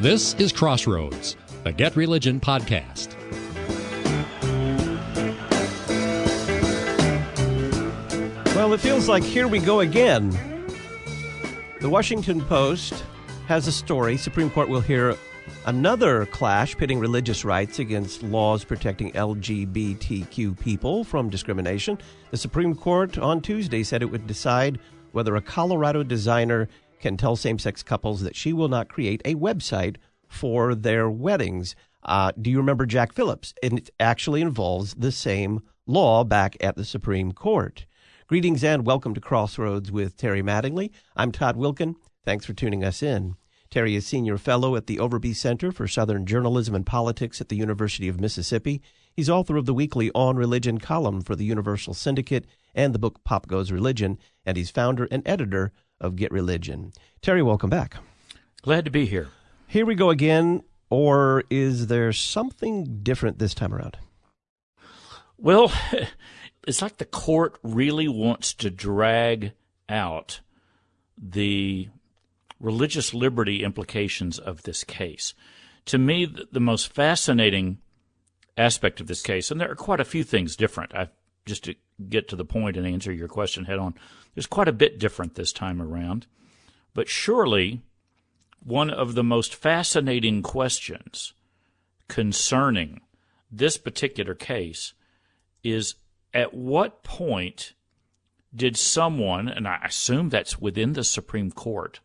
This is Crossroads, the Get Religion podcast. Well, it feels like here we go again. The Washington Post has a story. Supreme Court will hear another clash pitting religious rights against laws protecting LGBTQ people from discrimination. The Supreme Court on Tuesday said it would decide whether a Colorado designer can tell same sex couples that she will not create a website for their weddings. Uh, do you remember Jack Phillips? And it actually involves the same law back at the Supreme Court. Greetings and welcome to Crossroads with Terry Mattingly. I'm Todd Wilken. Thanks for tuning us in. Terry is Senior Fellow at the Overby Center for Southern Journalism and Politics at the University of Mississippi. He's author of the weekly On Religion column for the Universal Syndicate and the book Pop Goes Religion, and he's founder and editor of Get Religion. Terry, welcome back. Glad to be here. Here we go again, or is there something different this time around? Well, it's like the court really wants to drag out the religious liberty implications of this case. To me, the most fascinating aspect of this case, and there are quite a few things different. I've just get to the point and answer your question head on. There's quite a bit different this time around, but surely one of the most fascinating questions concerning this particular case is at what point did someone, and I assume that's within the Supreme Court,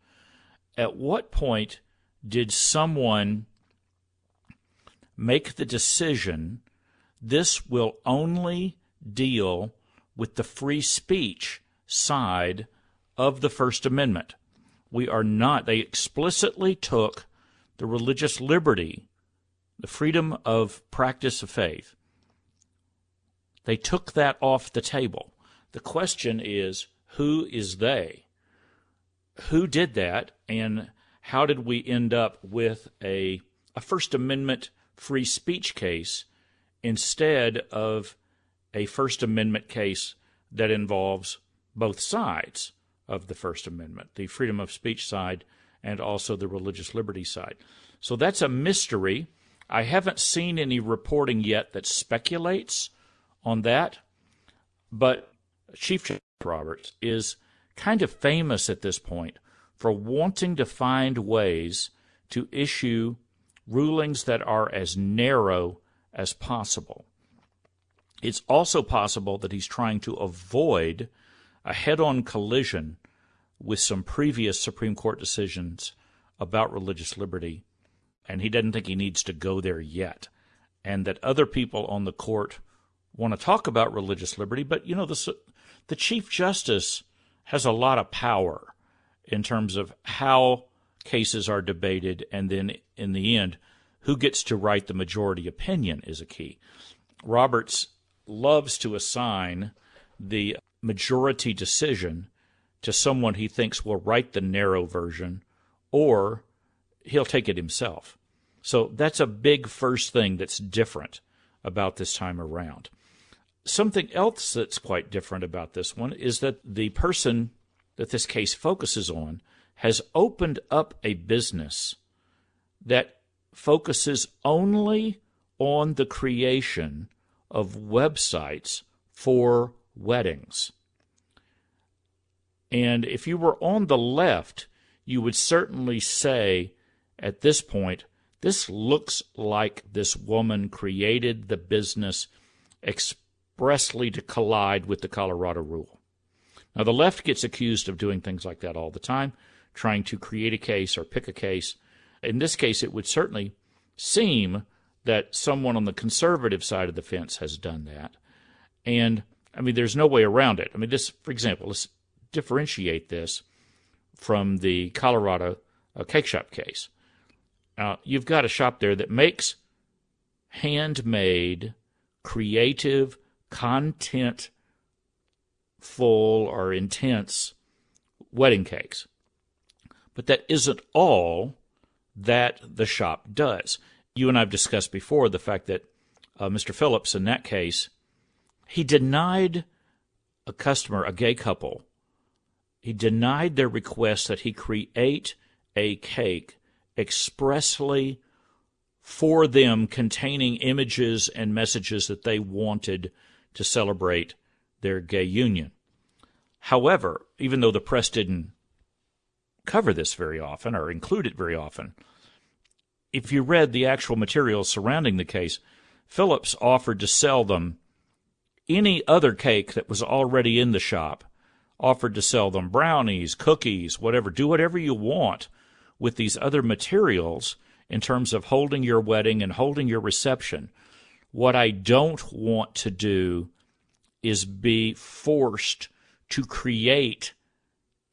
at what point did someone make the decision this will only deal with the free speech side of the First Amendment? We are not, they explicitly took the religious liberty, the freedom of practice of faith, they took that off the table. The question is who is they? Who did that, and how did we end up with a, a First Amendment free speech case instead of a First Amendment case that involves both sides of the First Amendment, the freedom of speech side and also the religious liberty side? So that's a mystery. I haven't seen any reporting yet that speculates on that. But Chief Justice Roberts is kind of famous at this point for wanting to find ways to issue rulings that are as narrow as possible. It's also possible that he's trying to avoid a head on collision with some previous Supreme Court decisions about religious liberty, and he doesn't think he needs to go there yet, and that other people on the court want to talk about religious liberty, but you know the the chief justice has a lot of power in terms of how cases are debated, and then in the end, who gets to write the majority opinion is a key. Roberts loves to assign the majority decision to someone he thinks will write the narrow version, or he'll take it himself. So that's a big first thing that's different about this time around. Something else that's quite different about this one is that the person that this case focuses on has opened up a business that focuses only on the creation of websites for weddings. And if you were on the left, you would certainly say at this point, this looks like this woman created the business expressly to collide with the Colorado rule. Now, the left gets accused of doing things like that all the time, trying to create a case or pick a case. In this case, it would certainly seem that someone on the conservative side of the fence has done that. And, I mean, there's no way around it. I mean, this, for example, let's differentiate this from the Colorado uh, cake shop case. Now, you've got a shop there that makes handmade, creative, content full or intense wedding cakes. But that isn't all that the shop does. You and I have discussed before the fact that uh, Mr. Phillips, in that case, he denied a customer, a gay couple, he denied their request that he create a cake expressly for them containing images and messages that they wanted to celebrate their gay union. However, even though the press didn't cover this very often or include it very often, if you read the actual materials surrounding the case, Phillips offered to sell them any other cake that was already in the shop, offered to sell them brownies, cookies, whatever. Do whatever you want with these other materials in terms of holding your wedding and holding your reception. What I don't want to do is be forced to create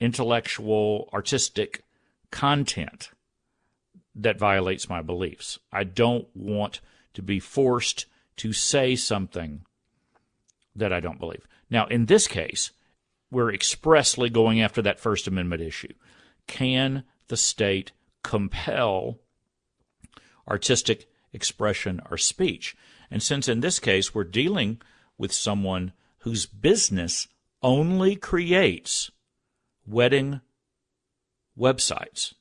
intellectual, artistic content that violates my beliefs. I don't want to be forced to say something that I don't believe. Now, in this case, we're expressly going after that First Amendment issue. Can the state compel artistic expression or speech? And since in this case we're dealing with someone whose business only creates wedding websites,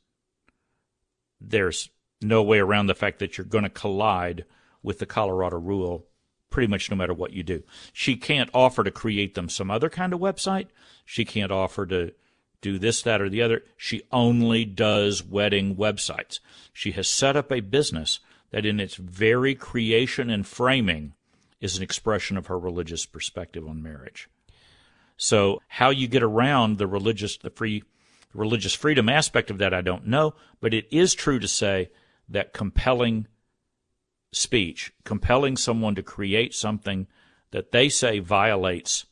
there's no way around the fact that you're going to collide with the Colorado rule pretty much no matter what you do. She can't offer to create them some other kind of website. She can't offer to do this, that, or the other. She only does wedding websites. She has set up a business that, in its very creation and framing, is an expression of her religious perspective on marriage. So, how you get around the religious, the free, religious freedom aspect of that, I don't know. But it is true to say that compelling speech, compelling someone to create something that they say violates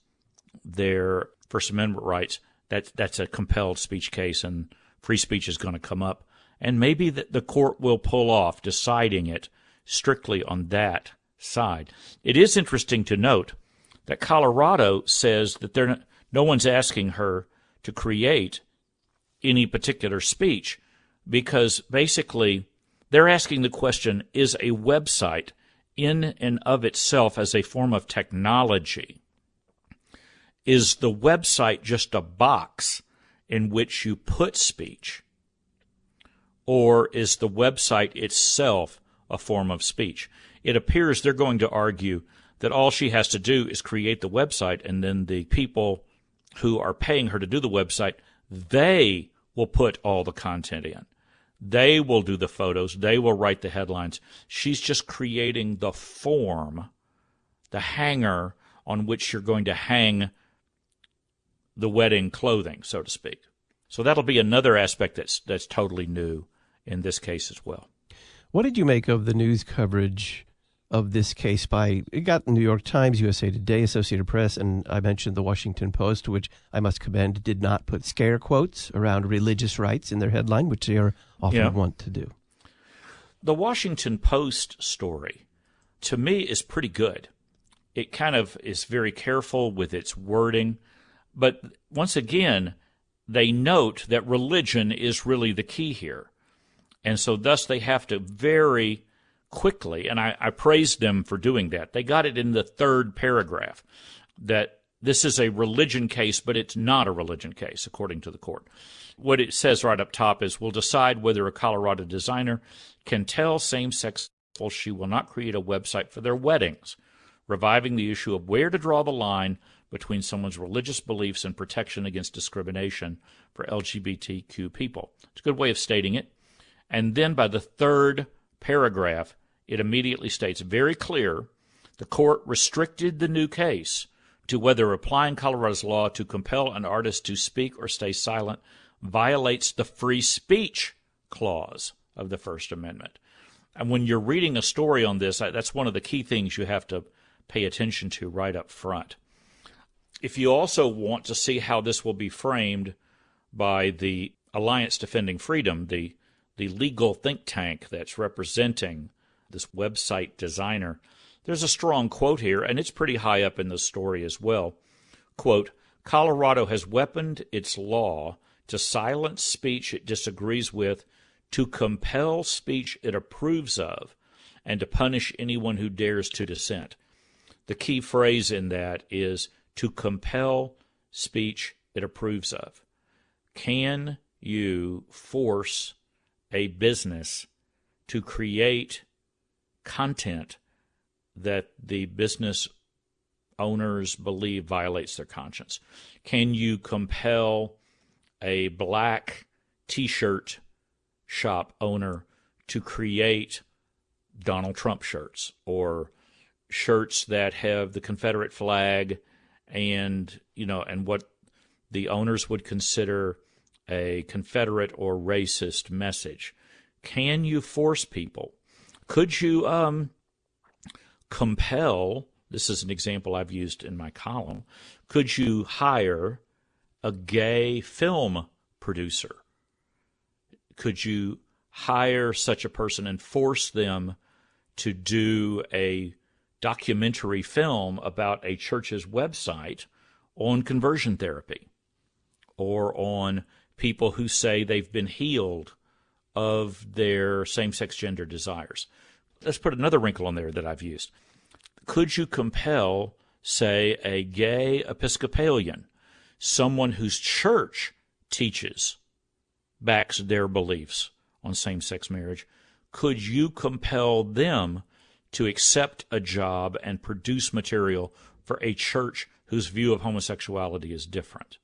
their First Amendment rights, that, that's a compelled speech case, and free speech is going to come up. And maybe the, the court will pull off deciding it strictly on that side. It is interesting to note that Colorado says that they're, no one's asking her to create any particular speech because basically they're asking the question is a website in and of itself as a form of technology? Is the website just a box in which you put speech? Or is the website itself a form of speech? It appears they're going to argue that all she has to do is create the website and then the people who are paying her to do the website, they will put all the content in. They will do the photos, they will write the headlines. She's just creating the form, the hanger on which you're going to hang the wedding clothing, so to speak. So that'll be another aspect that's that's totally new in this case as well. What did you make of the news coverage of this case by it got the New York Times, USA Today, Associated Press, and I mentioned the Washington Post, which I must commend did not put scare quotes around religious rights in their headline, which they are often yeah. want to do. The Washington Post story, to me, is pretty good. It kind of is very careful with its wording, but once again, they note that religion is really the key here. And so, thus, they have to very quickly, and I, I praised them for doing that. They got it in the third paragraph that this is a religion case, but it's not a religion case, according to the court. What it says right up top is we'll decide whether a Colorado designer can tell same sex couples she will not create a website for their weddings, reviving the issue of where to draw the line between someone's religious beliefs and protection against discrimination for LGBTQ people. It's a good way of stating it. And then by the third paragraph, it immediately states very clear the court restricted the new case to whether applying Colorado's law to compel an artist to speak or stay silent violates the free speech clause of the First Amendment. And when you're reading a story on this, that's one of the key things you have to pay attention to right up front. If you also want to see how this will be framed by the Alliance Defending Freedom, the the legal think tank that's representing this website designer. There's a strong quote here, and it's pretty high up in the story as well. Quote, Colorado has weaponed its law to silence speech it disagrees with, to compel speech it approves of, and to punish anyone who dares to dissent. The key phrase in that is to compel speech it approves of. Can you force a business to create content that the business owners believe violates their conscience? Can you compel a black t shirt shop owner to create Donald Trump shirts or shirts that have the Confederate flag and you know and what the owners would consider a Confederate or racist message. Can you force people? Could you um, compel? This is an example I've used in my column. Could you hire a gay film producer? Could you hire such a person and force them to do a documentary film about a church's website on conversion therapy or on people who say they've been healed of their same sex gender desires. Let's put another wrinkle on there that I've used. Could you compel, say, a gay Episcopalian, someone whose church teaches, backs their beliefs on same sex marriage, could you compel them to accept a job and produce material for a church whose view of homosexuality is different.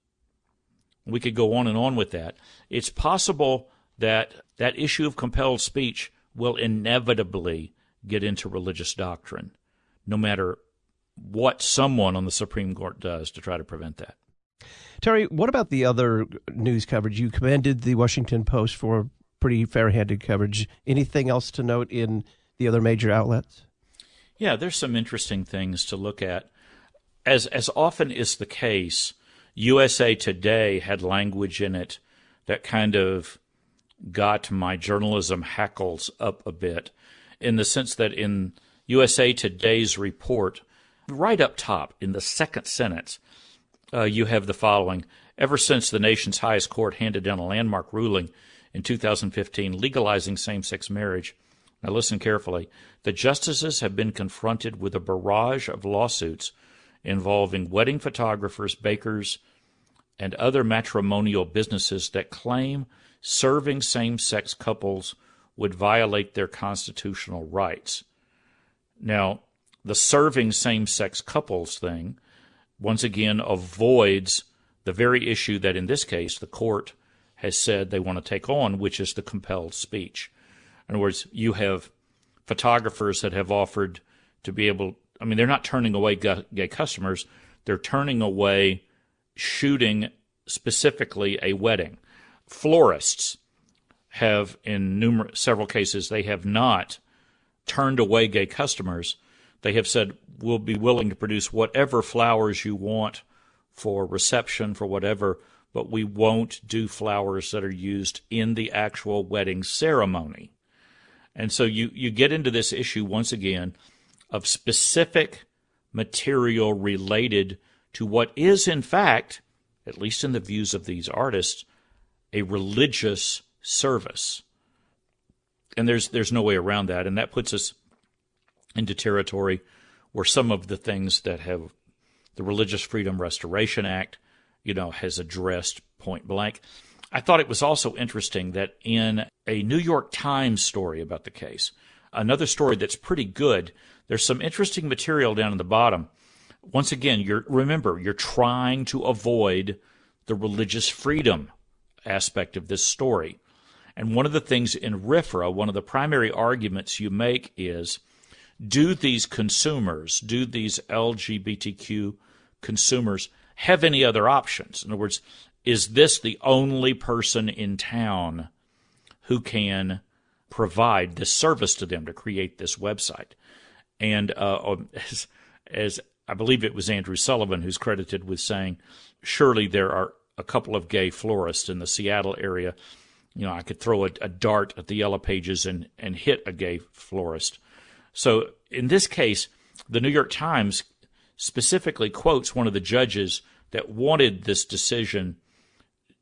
We could go on and on with that. It's possible that that issue of compelled speech will inevitably get into religious doctrine, no matter what someone on the Supreme Court does to try to prevent that. Terry, what about the other news coverage? You commended the Washington Post for pretty fair handed coverage. Anything else to note in the other major outlets? Yeah, there's some interesting things to look at. As as often is the case, USA Today had language in it that kind of got my journalism hackles up a bit in the sense that in USA Today's report, right up top in the second sentence, uh, you have the following Ever since the nation's highest court handed down a landmark ruling in 2015 legalizing same sex marriage, now, listen carefully. The justices have been confronted with a barrage of lawsuits involving wedding photographers, bakers, and other matrimonial businesses that claim serving same sex couples would violate their constitutional rights. Now, the serving same sex couples thing, once again, avoids the very issue that in this case the court has said they want to take on, which is the compelled speech. In other words, you have photographers that have offered to be able. I mean, they're not turning away gay customers; they're turning away shooting specifically a wedding. Florists have, in numerous several cases, they have not turned away gay customers. They have said we'll be willing to produce whatever flowers you want for reception for whatever, but we won't do flowers that are used in the actual wedding ceremony. And so you, you get into this issue once again of specific material related to what is, in fact, at least in the views of these artists, a religious service. And there's there's no way around that, and that puts us into territory where some of the things that have the Religious Freedom Restoration Act, you know, has addressed point blank. I thought it was also interesting that in a New York Times story about the case, another story that's pretty good, there's some interesting material down in the bottom. Once again, you're remember, you're trying to avoid the religious freedom aspect of this story. And one of the things in RFRA, one of the primary arguments you make is do these consumers, do these LGBTQ consumers have any other options? In other words, is this the only person in town who can provide this service to them to create this website? And uh, um, as, as I believe it was Andrew Sullivan who's credited with saying, surely there are a couple of gay florists in the Seattle area. You know, I could throw a, a dart at the yellow pages and, and hit a gay florist. So in this case, the New York Times specifically quotes one of the judges that wanted this decision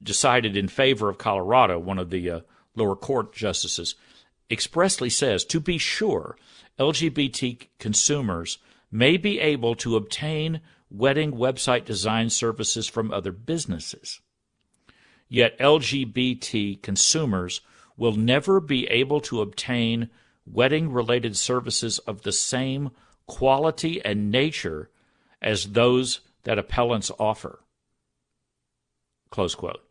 decided in favor of Colorado, one of the uh, lower court justices, expressly says to be sure, LGBT consumers may be able to obtain wedding website design services from other businesses. Yet LGBT consumers will never be able to obtain wedding related services of the same quality and nature as those that appellants offer. Close quote.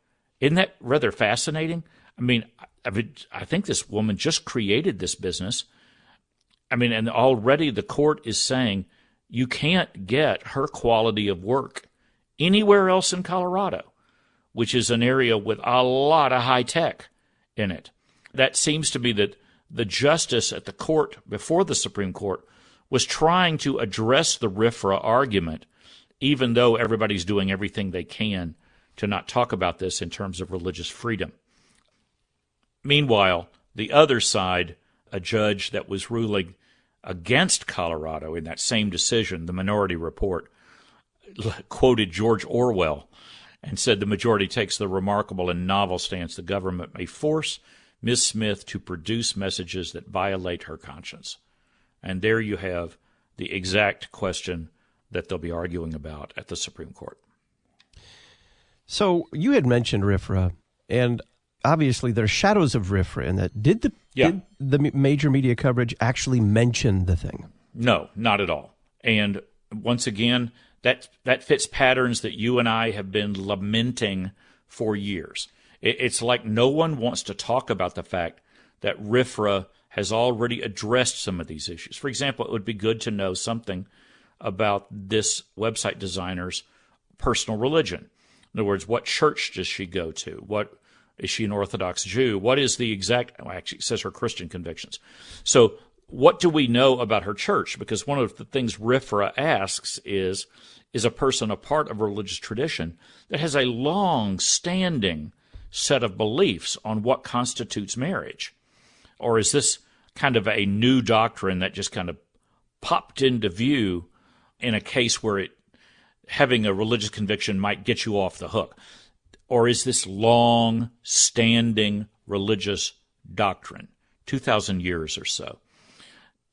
Isn't that rather fascinating? I mean, I, mean, I think this woman just created this business. I mean, and already the court is saying you can't get her quality of work anywhere else in Colorado, which is an area with a lot of high tech in it. That seems to be that the justice at the court before the Supreme Court was trying to address the RFRA argument, even though everybody's doing everything they can to not talk about this in terms of religious freedom. Meanwhile, the other side, a judge that was ruling against Colorado in that same decision, the minority report, quoted George Orwell and said the majority takes the remarkable and novel stance the government may force Ms. Smith to produce messages that violate her conscience. And there you have the exact question that they'll be arguing about at the Supreme Court. So you had mentioned RFRA, and obviously there are shadows of RFRA in that. Did the yeah. did the major media coverage actually mention the thing? No, not at all. And once again, that that fits patterns that you and I have been lamenting for years. It, it's like no one wants to talk about the fact that RFRA has already addressed some of these issues. For example, it would be good to know something about this website designer's personal religion. In other words, what church does she go to? What is she an Orthodox Jew? What is the exact? Well, actually, says her Christian convictions. So, what do we know about her church? Because one of the things RFRA asks is, is a person a part of a religious tradition that has a long-standing set of beliefs on what constitutes marriage, or is this kind of a new doctrine that just kind of popped into view in a case where it having a religious conviction might get you off the hook? Or is this long standing religious doctrine, 2,000 years or so?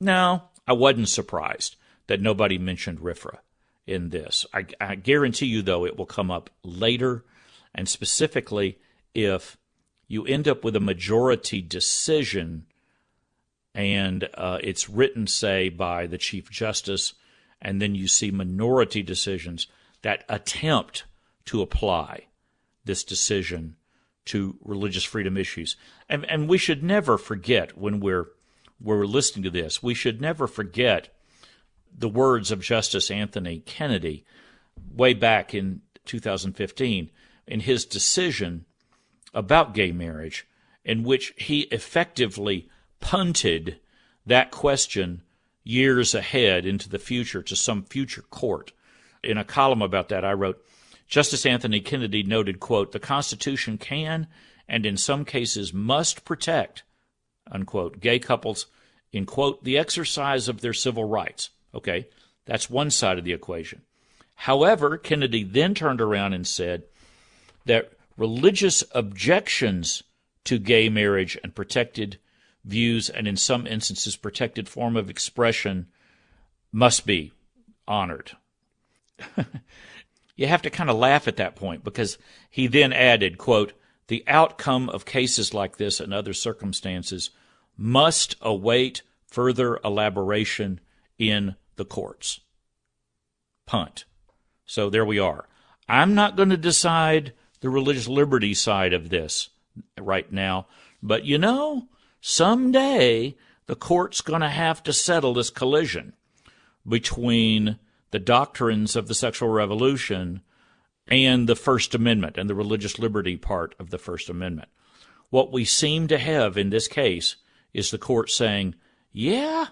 Now, I wasn't surprised that nobody mentioned RFRA in this. I, I, guarantee you, though, it will come up later, and specifically if you end up with a majority decision and uh, it's written, say, by the Chief Justice and then you see minority decisions that attempt to apply this decision to religious freedom issues. And, and we should never forget when we're, we're listening to this, we should never forget the words of Justice Anthony Kennedy way back in 2015 in his decision about gay marriage, in which he effectively punted that question years ahead into the future to some future court. In a column about that, I wrote, Justice Anthony Kennedy noted, quote, the Constitution can and in some cases must protect, unquote, gay couples in, quote, the exercise of their civil rights. Okay, that's one side of the equation. However, Kennedy then turned around and said that religious objections to gay marriage and protected views and in some instances protected form of expression must be honored. you have to kind of laugh at that point because he then added, quote, the outcome of cases like this and other circumstances must await further elaboration in the courts. Punt. So there we are. I'm not going to decide the religious liberty side of this right now, but you know, someday the court's going to have to settle this collision between the doctrines of the sexual revolution and the First Amendment and the religious liberty part of the First Amendment. What we seem to have in this case is the court saying, yeah,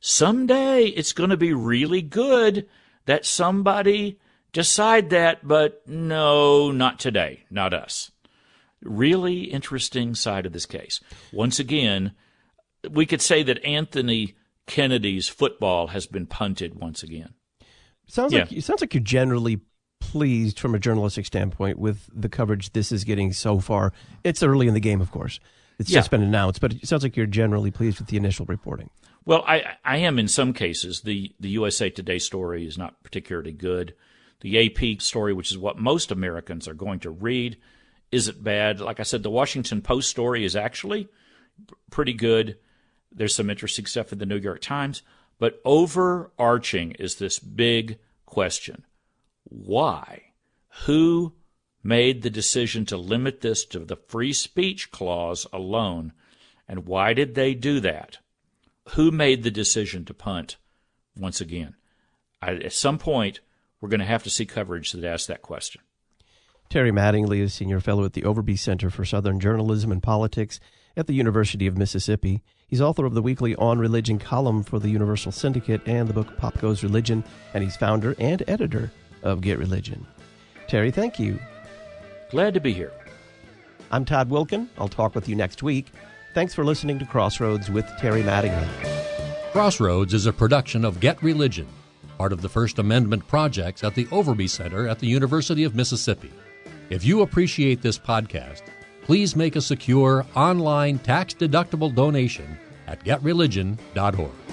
someday it's going to be really good that somebody decide that, but no, not today, not us really interesting side of this case. Once again, we could say that Anthony Kennedy's football has been punted once again. Sounds yeah. like it sounds like you're generally pleased from a journalistic standpoint with the coverage this is getting so far. It's early in the game, of course. It's yeah. just been announced, but it sounds like you're generally pleased with the initial reporting. Well, I, I am in some cases. The the USA Today story is not particularly good. The AP story, which is what most Americans are going to read, is it bad? Like I said, the Washington Post story is actually pretty good. There's some interesting stuff in the New York Times, but overarching is this big question why? Who made the decision to limit this to the free speech clause alone? And why did they do that? Who made the decision to punt once again? I, at some point, we're going to have to see coverage that asks that question. Terry Mattingly is Senior Fellow at the Overby Center for Southern Journalism and Politics at the University of Mississippi. He's author of the weekly On Religion column for the Universal Syndicate and the book Pop Goes Religion, and he's founder and editor of Get Religion. Terry, thank you. Glad to be here. I'm Todd Wilken. I'll talk with you next week. Thanks for listening to Crossroads with Terry Mattingly. Crossroads is a production of Get Religion, part of the First Amendment projects at the Overby Center at the University of Mississippi. If you appreciate this podcast, please make a secure online tax deductible donation at getreligion.org.